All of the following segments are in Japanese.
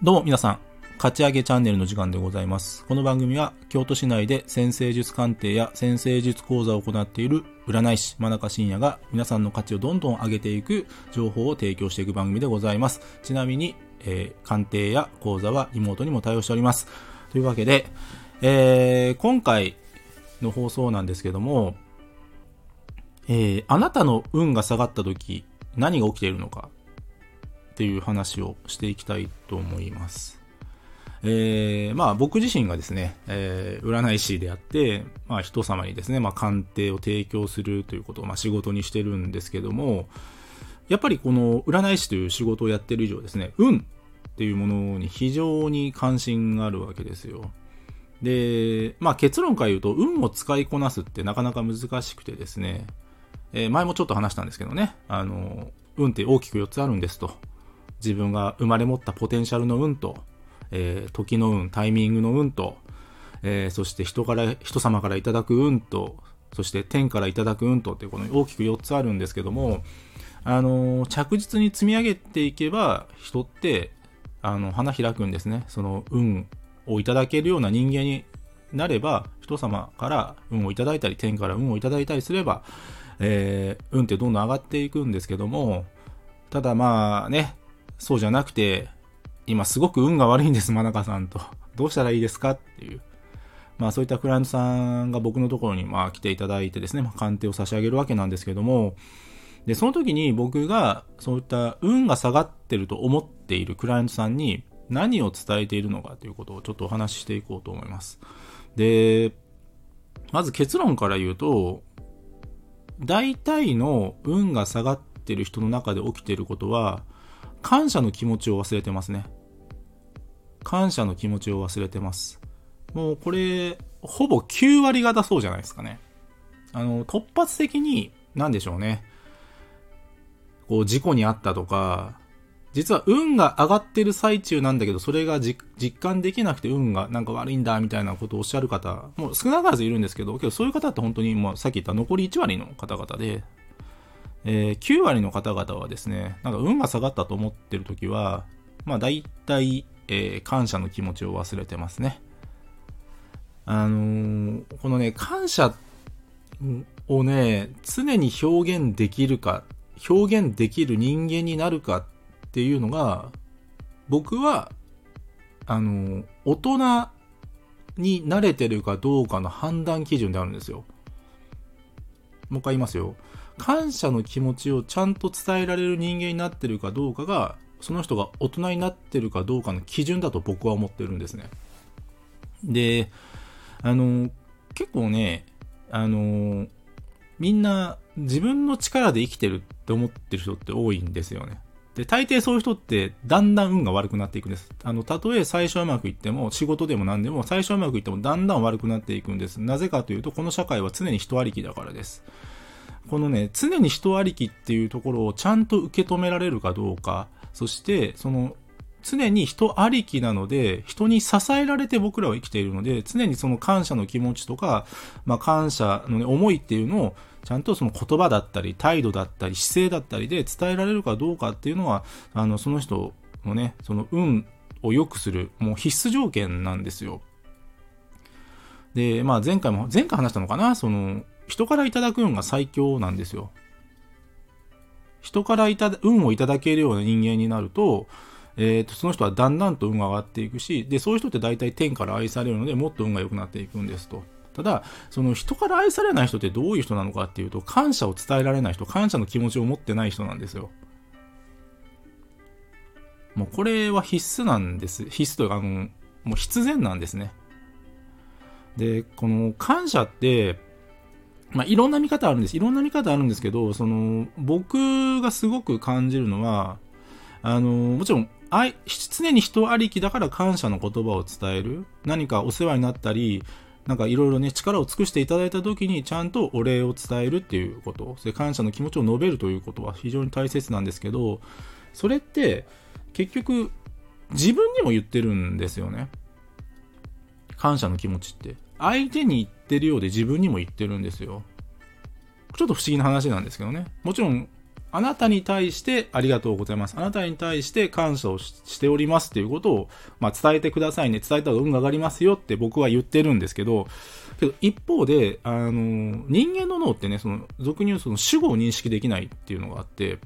どうも皆さん、勝ち上げチャンネルの時間でございます。この番組は京都市内で先生術鑑定や先生術講座を行っている占い師真中信也が皆さんの価値をどんどん上げていく情報を提供していく番組でございます。ちなみに、えー鑑定や講座はリモートにも対応しております。というわけで、えー今回の放送なんですけども、えーあなたの運が下がった時何が起きているのかっていう話をしていきたいと思います。えーまあ僕自身がですね、えー占い師であって、まあ人様にですね、まあ鑑定を提供するということをまあ仕事にしてるんですけども、やっぱりこの占い師という仕事をやってる以上ですね、運っていうものに非常に関心があるわけですよ。で、まあ結論から言うと、運を使いこなすってなかなか難しくてですね、えー前もちょっと話したんですけどね、あの、運って大きく4つあるんですと。自分が生まれ持ったポテンシャルの運と、えー時の運、タイミングの運と、えーそして人から、人様からいただく運と、そして天からいただく運とってこの大きく4つあるんですけども、あのー着実に積み上げていけば人って、あの、花開くんですね。その運をいただけるような人間になれば、人様から運をいただいたり、天から運をいただいたりすれば、えー運ってどんどん上がっていくんですけども、ただまあね、そうじゃなくて、今すごく運が悪いんです、真中さんと。どうしたらいいですかっていう。まあそういったクライアントさんが僕のところにまあ来ていただいてですね、まあ、鑑定を差し上げるわけなんですけども、で、その時に僕がそういった運が下がってると思っているクライアントさんに何を伝えているのかということをちょっとお話ししていこうと思います。で、まず結論から言うと、大体の運が下がってる人の中で起きていることは、感謝の気持ちを忘れてますね。感謝の気持ちを忘れてます。もうこれ、ほぼ9割方そうじゃないですかね。あの、突発的に、なんでしょうね。こう、事故にあったとか、実は運が上がってる最中なんだけど、それが実感できなくて運がなんか悪いんだみたいなことをおっしゃる方、もう少なからずいるんですけど、けどそういう方って本当にもうさっき言った残り1割の方々で、えー9割の方々はですね、なんか運が下がったと思ってる時は、まあ大体、えー感謝の気持ちを忘れてますね。あのーこのね、感謝をね、常に表現できるか、表現できる人間になるかっていうのが、僕は、あの、大人に慣れてるかどうかの判断基準であるんですよ。もう一回言いますよ。感謝の気持ちをちゃんと伝えられる人間になってるかどうかが、その人が大人になってるかどうかの基準だと僕は思ってるんですね。で、あの、結構ね、あの、みんな自分の力で生きてるって思ってる人って多いんですよね。で、大抵そういう人ってだんだん運が悪くなっていくんです。あの、たとえ最初はうまくいっても、仕事でも何でも最初はうまくいってもだんだん悪くなっていくんです。なぜかというと、この社会は常に人ありきだからです。このね、常に人ありきっていうところをちゃんと受け止められるかどうか、そして、その、常に人ありきなので、人に支えられて僕らは生きているので、常にその感謝の気持ちとか、まあ感謝の、ね、思いっていうのを、ちゃんとその言葉だったり、態度だったり、姿勢だったりで伝えられるかどうかっていうのは、あの、その人のね、その運を良くする、もう必須条件なんですよ。で、まあ前回も、前回話したのかな？その、人からいただく運が最強なんですよ。人からいた、運をいただけるような人間になると、えー、とその人はだんだんと運が上がっていくし、で、そういう人って大体天から愛されるので、もっと運が良くなっていくんですと。ただ、その人から愛されない人ってどういう人なのかっていうと、感謝を伝えられない人、感謝の気持ちを持ってない人なんですよ。もうこれは必須なんです。必須というか、あの、もう必然なんですね。で、この感謝って、まあ、いろんな見方あるんです。いろんな見方あるんですけど、その、僕がすごく感じるのは、あの、もちろん、常に人ありきだから感謝の言葉を伝える。何かお世話になったり、なんかいろいろね、力を尽くしていただいた時にちゃんとお礼を伝えるっていうこと、それ感謝の気持ちを述べるということは非常に大切なんですけど、それって結局自分にも言ってるんですよね。感謝の気持ちって。相手に言ってるようで自分にも言ってるんですよ。ちょっと不思議な話なんですけどね。もちろんあなたに対してありがとうございます。あなたに対して感謝をしておりますっていうことを、まあ、伝えてくださいね。伝えたら運が上がりますよって僕は言ってるんですけど、けど一方で、あの、人間の脳ってね、その、俗に言うその主語を認識できないっていうのがあって、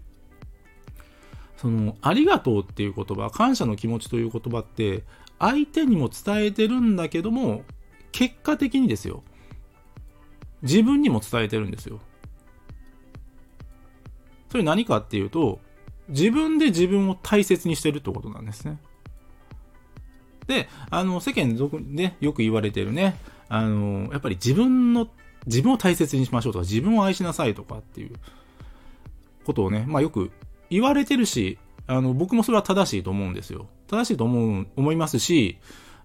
その、ありがとうっていう言葉、感謝の気持ちという言葉って、相手にも伝えてるんだけども、結果的にですよ。自分にも伝えてるんですよ。それ何かっていうと、自分で自分を大切にしてるってことなんですね。で、あの、世間でよく言われてるね、あの、やっぱり自分の、自分を大切にしましょうとか、自分を愛しなさいとかっていうことをね、まあよく言われてるし、あの、僕もそれは正しいと思うんですよ。正しいと思う、思いますし、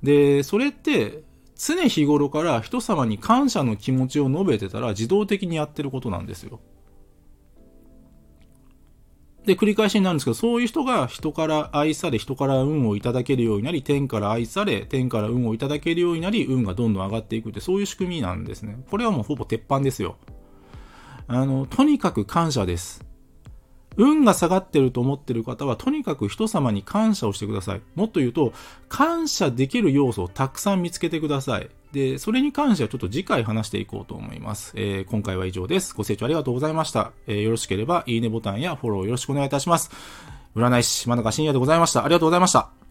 で、それって、常日頃から人様に感謝の気持ちを述べてたら自動的にやってることなんですよ。で、繰り返しになるんですけど、そういう人が人から愛され、人から運をいただけるようになり、天から愛され、天から運をいただけるようになり、運がどんどん上がっていくって、そういう仕組みなんですね。これはもうほぼ鉄板ですよ。あの、とにかく感謝です。運が下がってると思ってる方は、とにかく人様に感謝をしてください。もっと言うと、感謝できる要素をたくさん見つけてください。で、それに関してはちょっと次回話していこうと思います。えー、今回は以上です。ご清聴ありがとうございました。えー、よろしければ、いいねボタンやフォローよろしくお願いいたします。占い師、真中信也でございました。ありがとうございました。